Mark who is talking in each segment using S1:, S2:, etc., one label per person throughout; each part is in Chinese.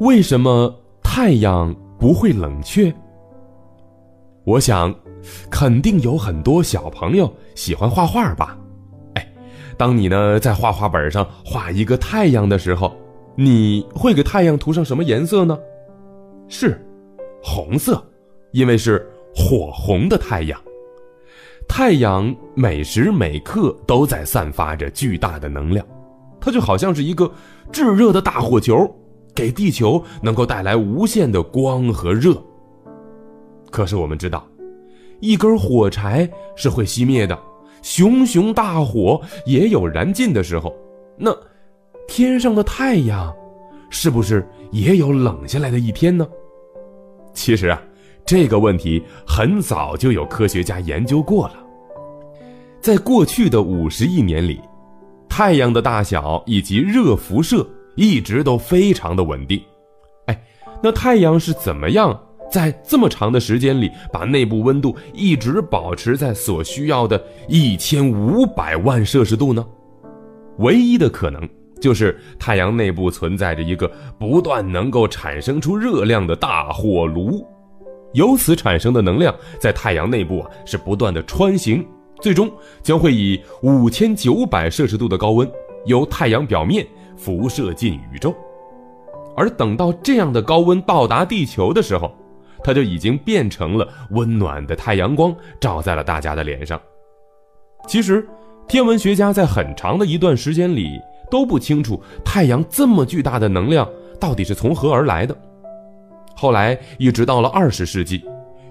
S1: 为什么太阳不会冷却？我想，肯定有很多小朋友喜欢画画吧。哎，当你呢在画画本上画一个太阳的时候，你会给太阳涂上什么颜色呢？是红色，因为是火红的太阳。太阳每时每刻都在散发着巨大的能量，它就好像是一个炙热的大火球，给地球能够带来无限的光和热。可是我们知道，一根火柴是会熄灭的，熊熊大火也有燃尽的时候。那天上的太阳，是不是也有冷下来的一天呢？其实啊。这个问题很早就有科学家研究过了。在过去的五十亿年里，太阳的大小以及热辐射一直都非常的稳定。哎，那太阳是怎么样在这么长的时间里把内部温度一直保持在所需要的一千五百万摄氏度呢？唯一的可能就是太阳内部存在着一个不断能够产生出热量的大火炉。由此产生的能量在太阳内部啊是不断的穿行，最终将会以五千九百摄氏度的高温由太阳表面辐射进宇宙，而等到这样的高温到达地球的时候，它就已经变成了温暖的太阳光照在了大家的脸上。其实，天文学家在很长的一段时间里都不清楚太阳这么巨大的能量到底是从何而来的。后来一直到了二十世纪，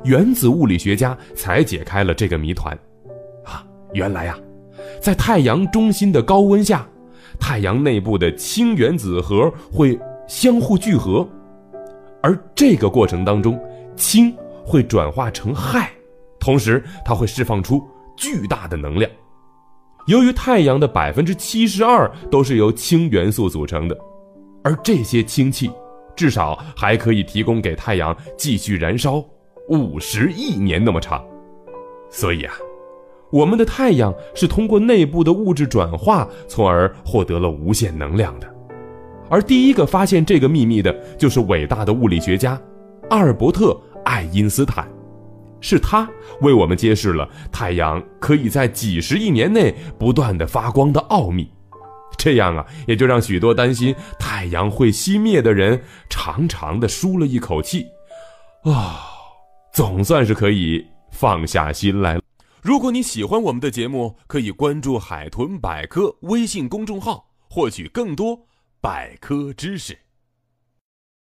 S1: 原子物理学家才解开了这个谜团。啊，原来啊，在太阳中心的高温下，太阳内部的氢原子核会相互聚合，而这个过程当中，氢会转化成氦，同时它会释放出巨大的能量。由于太阳的百分之七十二都是由氢元素组成的，而这些氢气。至少还可以提供给太阳继续燃烧五十亿年那么长，所以啊，我们的太阳是通过内部的物质转化，从而获得了无限能量的。而第一个发现这个秘密的，就是伟大的物理学家阿尔伯特·爱因斯坦，是他为我们揭示了太阳可以在几十亿年内不断的发光的奥秘。这样啊，也就让许多担心太阳会熄灭的人长长的舒了一口气，啊，总算是可以放下心来了。如果你喜欢我们的节目，可以关注“海豚百科”微信公众号，获取更多百科知识。